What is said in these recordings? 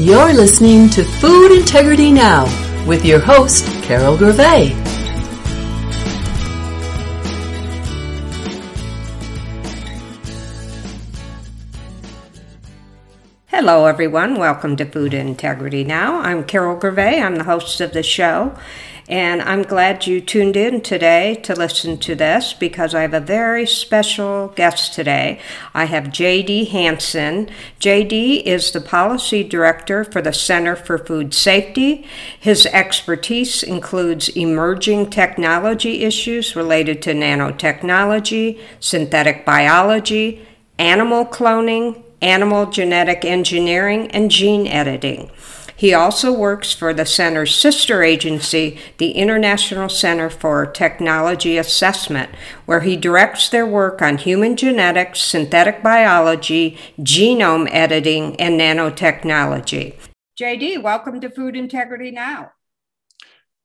You're listening to Food Integrity Now with your host, Carol Gervais. Hello, everyone. Welcome to Food Integrity Now. I'm Carol Gervais. I'm the host of the show. And I'm glad you tuned in today to listen to this because I have a very special guest today. I have JD Hanson. JD is the policy director for the Center for Food Safety. His expertise includes emerging technology issues related to nanotechnology, synthetic biology, animal cloning, animal genetic engineering, and gene editing. He also works for the center's sister agency, the International Center for Technology Assessment, where he directs their work on human genetics, synthetic biology, genome editing, and nanotechnology. JD, welcome to Food Integrity Now.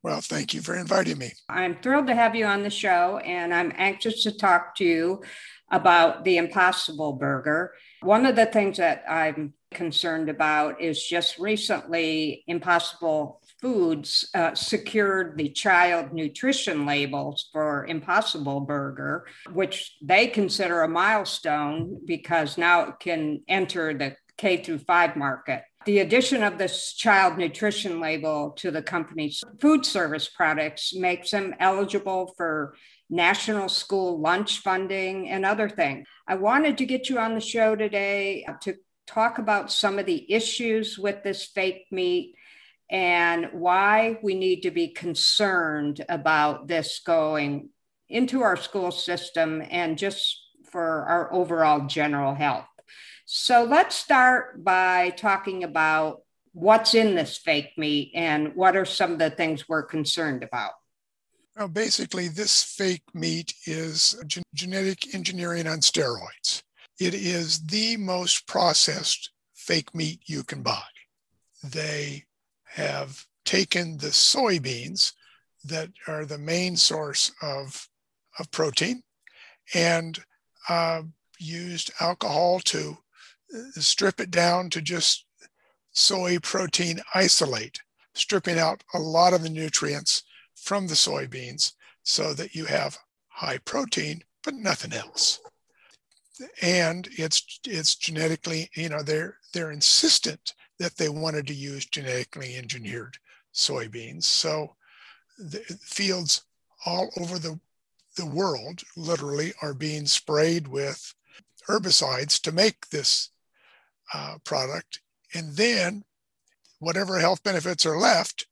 Well, thank you for inviting me. I'm thrilled to have you on the show, and I'm anxious to talk to you about the Impossible Burger. One of the things that I'm concerned about is just recently Impossible Foods uh, secured the child nutrition labels for Impossible Burger, which they consider a milestone because now it can enter the K through five market. The addition of this child nutrition label to the company's food service products makes them eligible for national school lunch funding and other things. I wanted to get you on the show today to talk about some of the issues with this fake meat and why we need to be concerned about this going into our school system and just for our overall general health. So let's start by talking about what's in this fake meat and what are some of the things we're concerned about. Well, basically, this fake meat is gen- genetic engineering on steroids. It is the most processed fake meat you can buy. They have taken the soybeans that are the main source of, of protein and uh, used alcohol to uh, strip it down to just soy protein isolate, stripping out a lot of the nutrients from the soybeans so that you have high protein, but nothing else and it's it's genetically you know they're they're insistent that they wanted to use genetically engineered soybeans. So the fields all over the the world literally are being sprayed with herbicides to make this uh, product. And then whatever health benefits are left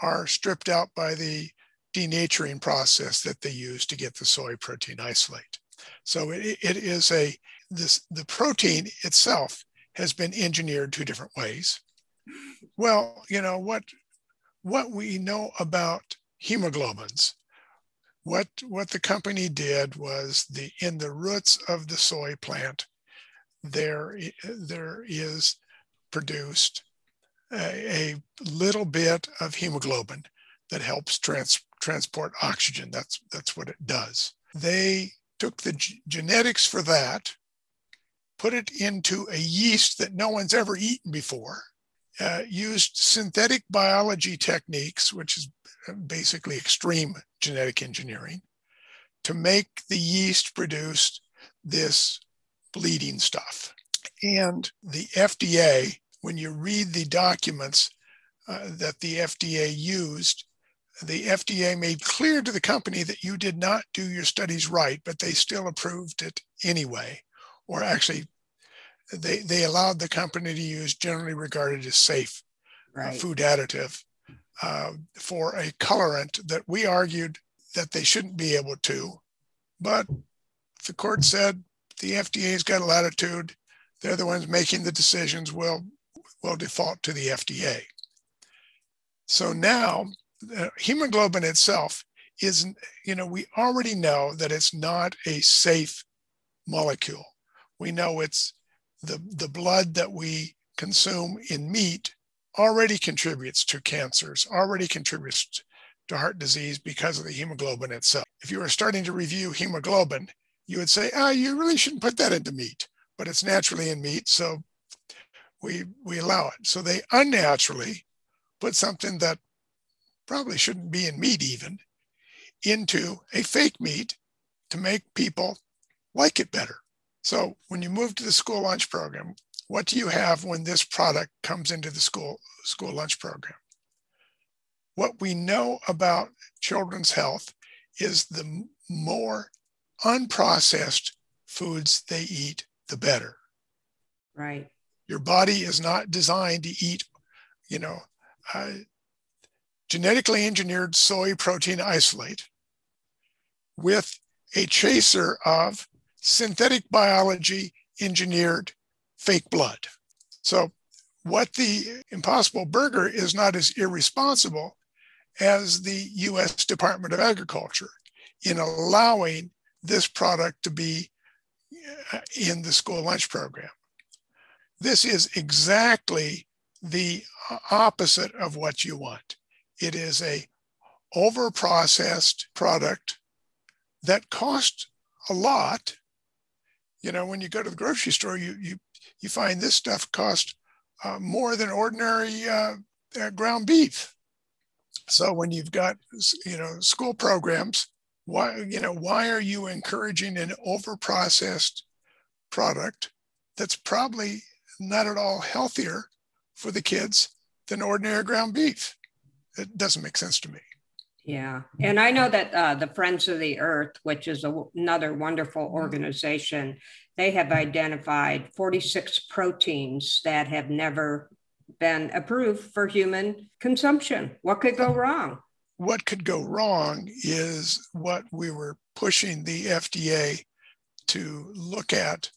are stripped out by the denaturing process that they use to get the soy protein isolate so it, it is a this the protein itself has been engineered two different ways. Well, you know what what we know about hemoglobins. What what the company did was the in the roots of the soy plant, there there is produced a, a little bit of hemoglobin that helps trans, transport oxygen. That's that's what it does. They took the g- genetics for that, put it into a yeast that no one's ever eaten before, uh, used synthetic biology techniques, which is basically extreme genetic engineering, to make the yeast produce this bleeding stuff. And the FDA, when you read the documents uh, that the FDA used, the FDA made clear to the company that you did not do your studies right, but they still approved it anyway. Or actually, they, they allowed the company to use generally regarded as safe uh, right. uh, food additive uh, for a colorant that we argued that they shouldn't be able to. But the court said the FDA's got a latitude. They're the ones making the decisions. We'll, we'll default to the FDA. So now uh, hemoglobin itself is, you know, we already know that it's not a safe molecule. We know it's the, the blood that we consume in meat already contributes to cancers, already contributes to heart disease because of the hemoglobin itself. If you were starting to review hemoglobin, you would say, ah, oh, you really shouldn't put that into meat, but it's naturally in meat. So we we allow it. So they unnaturally put something that probably shouldn't be in meat even into a fake meat to make people like it better. So when you move to the school lunch program, what do you have when this product comes into the school school lunch program? What we know about children's health is the more unprocessed foods they eat, the better. Right. Your body is not designed to eat, you know, uh, genetically engineered soy protein isolate with a chaser of synthetic biology engineered fake blood. So, what the Impossible Burger is not as irresponsible as the US Department of Agriculture in allowing this product to be uh, in the school lunch program. This is exactly the opposite of what you want. It is a overprocessed product that costs a lot. You know, when you go to the grocery store, you you you find this stuff cost uh, more than ordinary uh, uh, ground beef. So when you've got you know school programs, why you know why are you encouraging an overprocessed product that's probably not at all healthier for the kids than ordinary ground beef? It doesn't make sense to me. Yeah. And I know that uh, the Friends of the Earth, which is a, another wonderful Mm-hmm. organization, they have identified 46 proteins that have never been approved for human consumption. What could go wrong? What could go wrong is what we were pushing the FDA to look at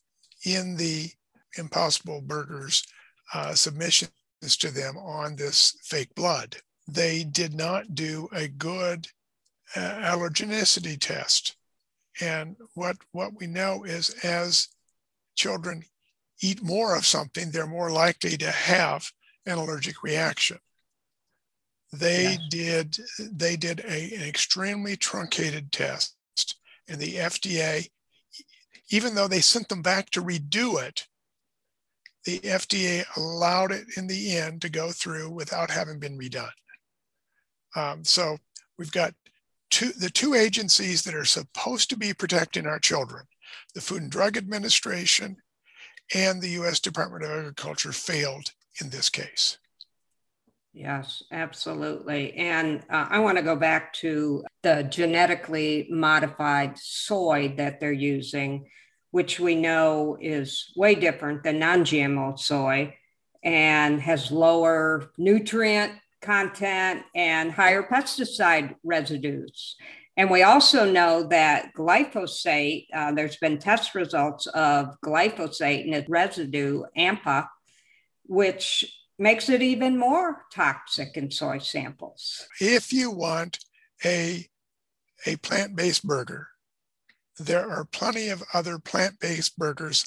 in the Impossible Burgers uh, submissions to them on this fake blood. They did not do a good uh, allergenicity test. And what, what we know is as children eat more of something, they're more likely to have an allergic reaction. They did they did a, an extremely truncated test, and the FDA, even though they sent them back to redo it, the FDA allowed it in the end to go through without having been redone. Um, so we've got two the two agencies that are supposed to be protecting our children, the Food and Drug Administration and the U.S. Department of Agriculture failed in this case. Yes, absolutely. And uh, I want to go back to the genetically modified soy that they're using, which we know is way different than non GMO soy and has lower nutrient content and higher pesticide residues. And we also know that glyphosate, uh, there's been test results of glyphosate and its residue, AMPA, which makes it even more toxic in soy samples. If you want a, a plant based burger, there are plenty of other plant based burgers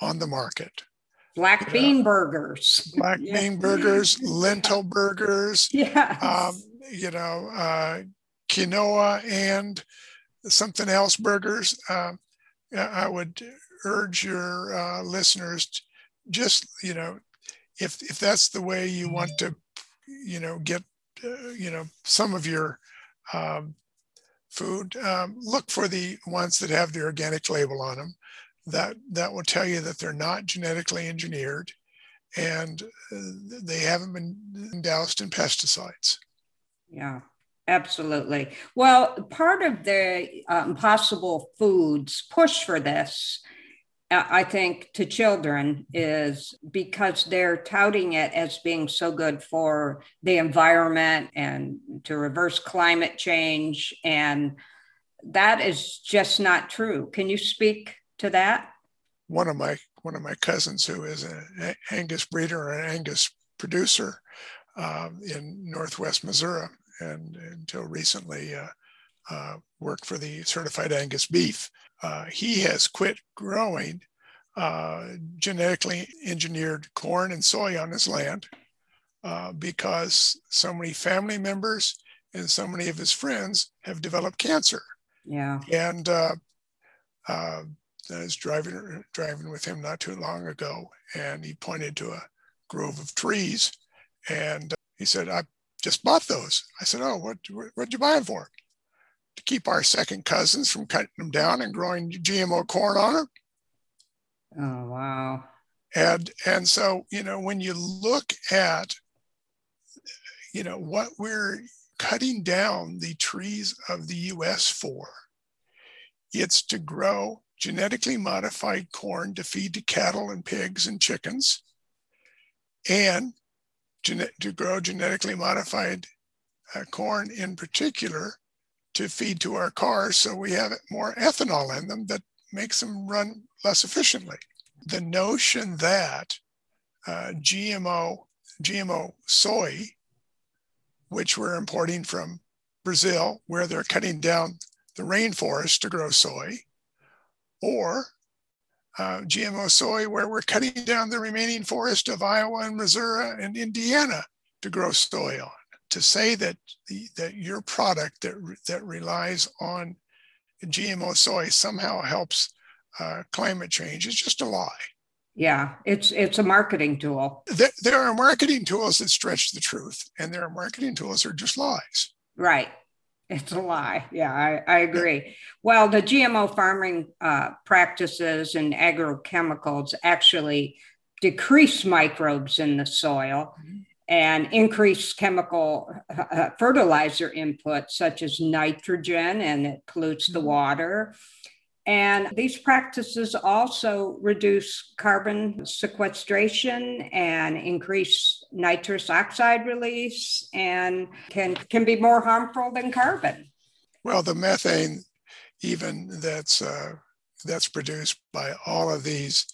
on the market. Black bean burgers. Black yeah. bean burgers, lentil burgers. Yeah. Um, you know, uh, quinoa and something else burgers. Uh, I would urge your uh, listeners to just, you know, if if that's the way you want to, you know, get, uh, you know, some of your um, food, um, look for the ones that have the organic label on them. That that will tell you that they're not genetically engineered, and uh, they haven't been doused in pesticides. Yeah, absolutely. Well, part of the uh, Impossible Foods push for this I think, to children is because they're touting it as being so good for the environment and to reverse climate change. And that is just not true. Can you speak to that? One of my one of my cousins, who is an Angus breeder or an Angus producer um, in Northwest Missouri, and until recently uh, uh, worked for the certified Angus beef. Uh, he has quit growing uh, genetically engineered corn and soy on his land uh, because so many family members and so many of his friends have developed cancer. Yeah. And I was driving driving with him not too long ago, and he pointed to a grove of trees. And he said, I just bought those. I said, Oh, what, what'd you buy them for? To keep our second cousins from cutting them down and growing GMO corn on them. Oh, wow. And, and so, you know, when you look at, you know, what we're cutting down the trees of the US for, it's to grow genetically modified corn to feed to cattle and pigs and chickens, and to grow genetically modified uh, corn in particular to feed to our cars so we have more ethanol in them that makes them run less efficiently. The notion that uh, GMO, GMO soy, which we're importing from Brazil, where they're cutting down the rainforest to grow soy, or uh, GMO soy, where we're cutting down the remaining forest of Iowa and Missouri and Indiana to grow soy on. To say that the, that your product that that relies on GMO soy somehow helps uh, climate change is just a lie. Yeah, it's it's a marketing tool. There, there are marketing tools that stretch the truth, and there are marketing tools that are just lies. Right. It's a lie. Yeah, I, I agree. Well, the GMO farming uh, practices and agrochemicals actually decrease microbes in the soil mm-hmm. and increase chemical uh, fertilizer input, such as nitrogen, and it pollutes the mm-hmm. water. And these practices also reduce carbon sequestration and increase nitrous oxide release and can, can be more harmful than carbon. Well, the methane, even that's, uh, that's produced by all of these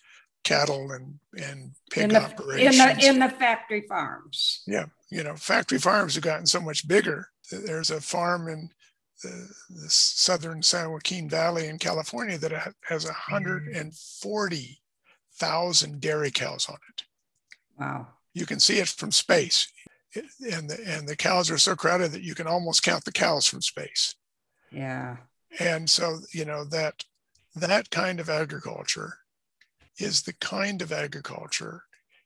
cattle and, and pig in the, operations. In the, in the factory farms. Yeah. You know, factory farms have gotten so much bigger. There's a farm in the, the southern San Joaquin Valley in California that has 140,000 mm. dairy cows on it. Wow. You can see it from space. and the, and the cows are so crowded that you can almost count the cows from space. Yeah. And so, you know, that that kind of agriculture is the kind of agriculture,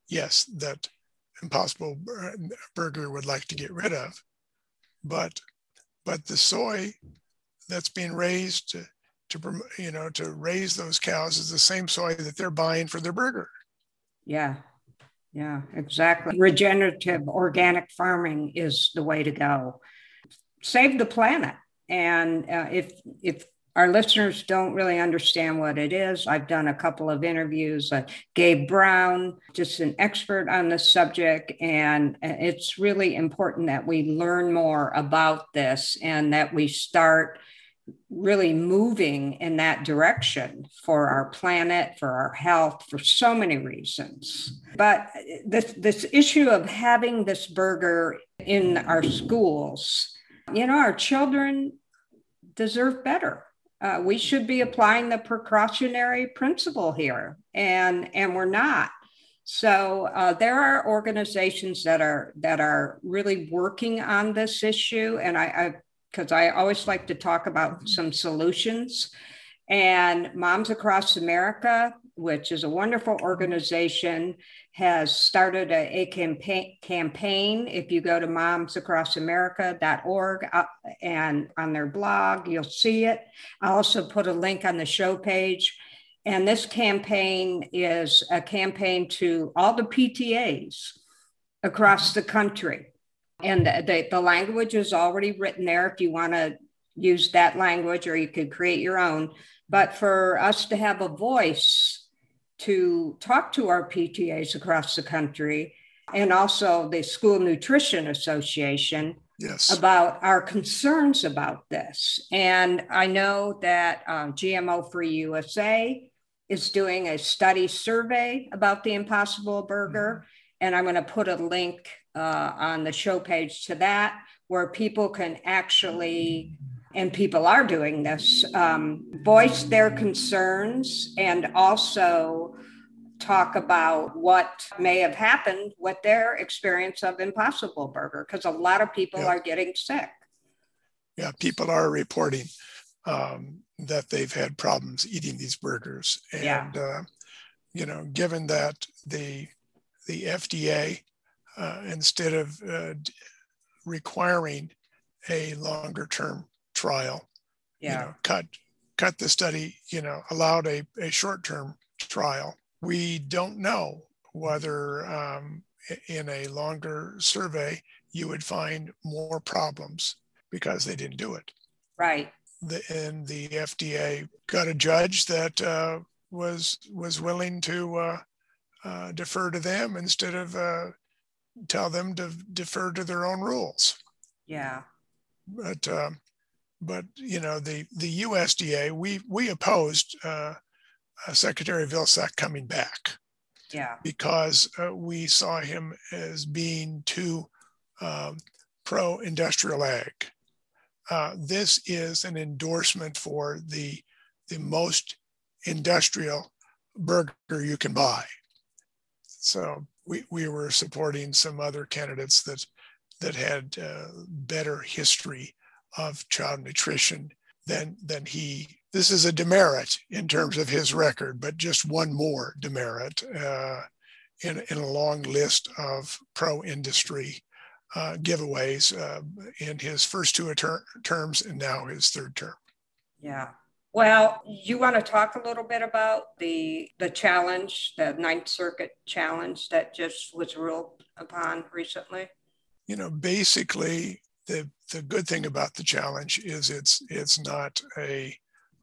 yes, that Impossible Burger would like to get rid of, but but the soy that's being raised to, to you know to raise those cows is the same soy that they're buying for their burger. Yeah. Yeah exactly. Regenerative organic farming is the way to go. Save the planet. And uh, if if our listeners don't really understand what it is. I've done a couple of interviews. Uh, Gabe Brown, just an expert on the subject, and it's really important that we learn more about this and that we start really moving in that direction for our planet, for our health, for so many reasons. But this, this issue of having this burger in our schools, you know, our children deserve better uh, we should be applying the precautionary principle here, and and we're not. So uh, there are organizations that are that are really working on this issue, and I because I, I always like to talk about some solutions. And Moms Across America, which is a wonderful organization, has started a, a campaign, campaign. If you go to momsacrossamerica.org uh, and on their blog, you'll see it. I also put a link on the show page. And this campaign is a campaign to all the PTAs across the country. And the, the, the language is already written there if you want to use that language or you could create your own. But for us to have a voice to talk to our PTAs across the country and also the School Nutrition Association yes. about our concerns about this. And I know that um, GMO Free USA is doing a study survey about the Impossible Burger. Mm-hmm. And I'm going to put a link uh, on the show page to that where people can actually and people are doing this, um, voice their concerns and also talk about what may have happened with their experience of Impossible Burger, because a lot of people yeah. are getting sick. Yeah, people are reporting um, that they've had problems eating these burgers. And, yeah. uh, you know, given that the the FDA, uh, instead of uh, requiring a longer term trial, yeah. you know, cut cut the study, you know, allowed a, a short term trial. We don't know whether um, in a longer survey you would find more problems because they didn't do it. Right. The, and the FDA got a judge that uh, was was willing to uh, uh, defer to them instead of uh, tell them to defer to their own rules. Yeah. But um, but you know the the USDA we we opposed uh, uh, Secretary Vilsack coming back. Yeah. Because uh, we saw him as being too um, pro industrial ag. Uh, this is an endorsement for the the most industrial burger you can buy. So we, we were supporting some other candidates that that had uh, better history of child nutrition than than he. This is a demerit in terms of his record, but just one more demerit uh, in in a long list of pro industry uh, giveaways uh, in his first two ter- terms and now his third term. Yeah. Well, you want to talk a little bit about the the challenge, the Ninth Circuit challenge that just was ruled upon recently? You know, basically, the the good thing about the challenge is it's it's not a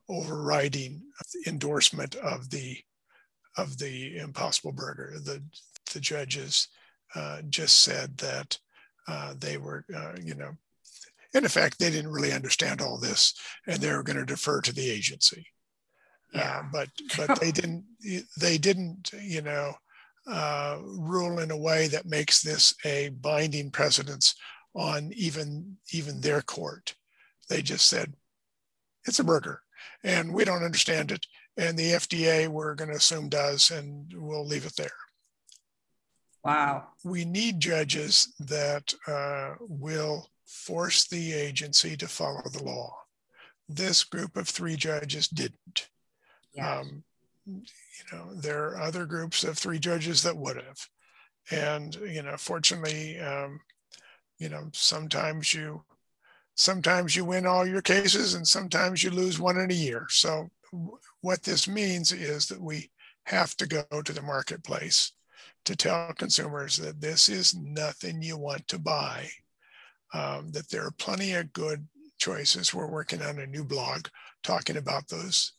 overriding endorsement of the of the Impossible Burger. The the judges uh, just said that uh, they were, uh, you know, in effect, they didn't really understand all this, and they were going to defer to the agency. Uh, yeah. but but they didn't they didn't you know uh, rule in a way that makes this a binding precedence on even even their court. They just said it's a burger, and we don't understand it, and the FDA we're going to assume does, and we'll leave it there. Wow. We need judges that uh, will force the agency to follow the law. This group of three judges didn't. Yeah. Um, you know, there are other groups of three judges that would have. And, you know, fortunately, um, you know, sometimes you sometimes you win all your cases and sometimes you lose one in a year. So what this means is that we have to go to the marketplace to tell consumers that this is nothing you want to buy, um, that there are plenty of good choices. We're working on a new blog talking about those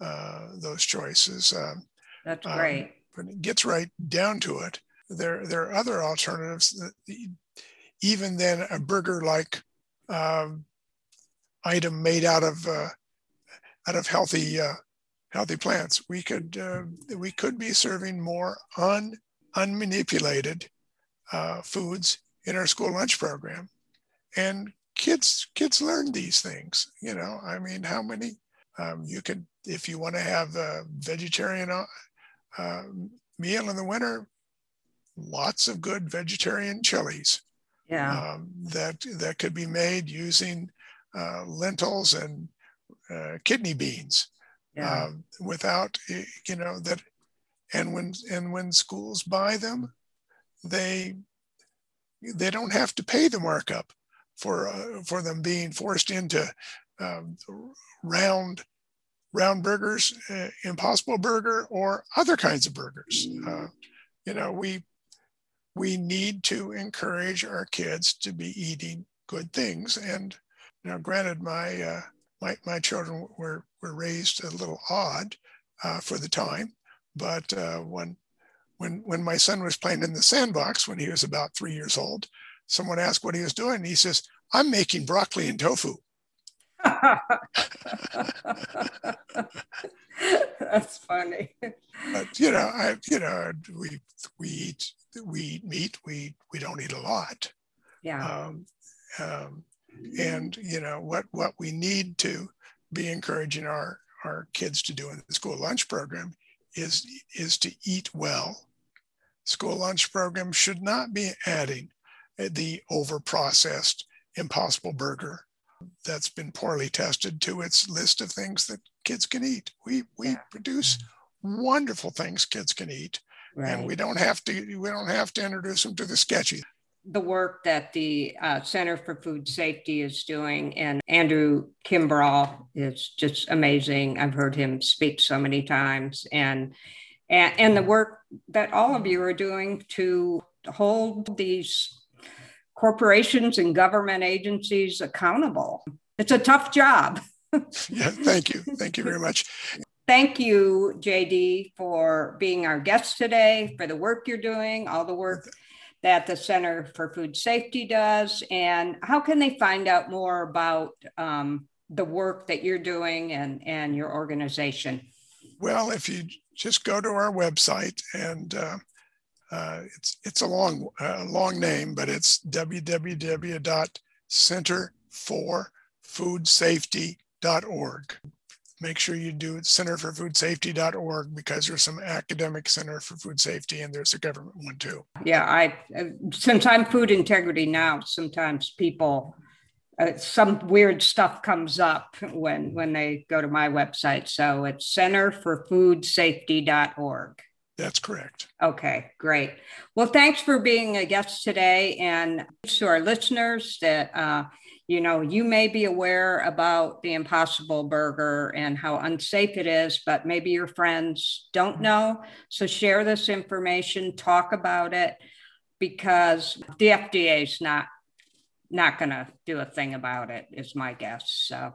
uh, those choices. Um, That's great. Um, when it gets right down to it, there there are other alternatives. That, even then, a burger like um, item made out of uh, out of healthy uh, healthy plants, we could uh, we could be serving more un unmanipulated uh, foods in our school lunch program. And kids kids learn these things. You know, I mean, how many um, you can if you want to have a vegetarian uh, uh, meal in the winter, lots of good vegetarian chilies. Yeah. Um, that that could be made using uh, lentils and uh, kidney beans. Yeah. Um, without you know that and when and when schools buy them they they don't have to pay the markup for uh, for them being forced into um, round round burgers uh, impossible burger or other kinds of burgers uh, you know we we need to encourage our kids to be eating good things and you know granted my uh, my, my children were were raised a little odd uh, for the time but uh, when when when my son was playing in the sandbox when he was about three years old, someone asked what he was doing. he says, "I'm making broccoli and tofu." That's funny. But you know, I you know we we eat we eat meat. We we don't eat a lot. Yeah. Um, um, and you know what what we need to be encouraging our our kids to do in the school lunch program is, is to eat well. School lunch program should not be adding the over processed impossible burger that's been poorly tested to its list of things that kids can eat. We, we yeah. produce wonderful things kids can eat. Right. And we don't have to we don't have to introduce them to the sketchy. The work that the uh, Center for Food Safety is doing, and Andrew Kimbrell is just amazing. I've heard him speak so many times, and and, and the work that all of you are doing to hold these corporations and government agencies accountable. It's a tough job. yeah, thank you. Thank you very much. Thank you, JD, for being our guest today, for the work you're doing, all the work that the Center for Food Safety does. And how can they find out more about um, the work that you're doing and, and your organization? Well, if you just go to our website and uh, uh, it's it's a long uh, long name, but it's www.centerforfoodsafety.org. Make sure you do centerforfoodsafety.org because there's some academic center for food safety and there's a government one too. Yeah, I since I'm food integrity now, sometimes people uh, some weird stuff comes up when when they go to my website. So it's centerforfoodsafety.org. That's correct. Okay, great. Well, thanks for being a guest today, and to our listeners that uh, you know you may be aware about the Impossible Burger and how unsafe it is, but maybe your friends don't know. So share this information, talk about it, because the FDA is not not going to do a thing about it. Is my guess. So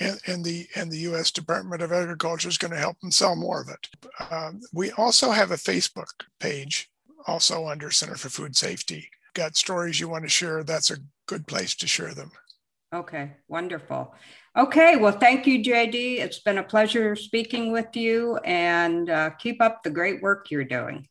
and, and, the and the U.S. Department of Agriculture is going to help them sell more of it. Um, we also have a Facebook page, also under Center for Food Safety. Got stories you want to share? That's a good place to share them. Okay, wonderful. Okay, well, thank you, JD. It's been a pleasure speaking with you, and uh, keep up the great work you're doing.